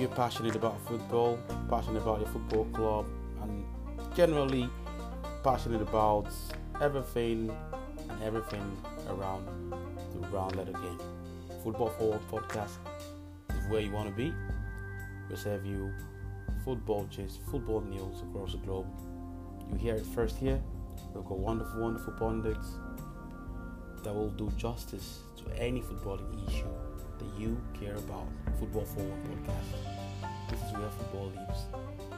you're passionate about football, passionate about your football club, and generally passionate about everything and everything around the round letter game. Football Forward podcast is where you want to be. We serve you football gist, football news across the globe. You hear it first here. We've got wonderful, wonderful pundits that will do justice to any footballing issue that you care about. Football Forward podcast. This is where football lives.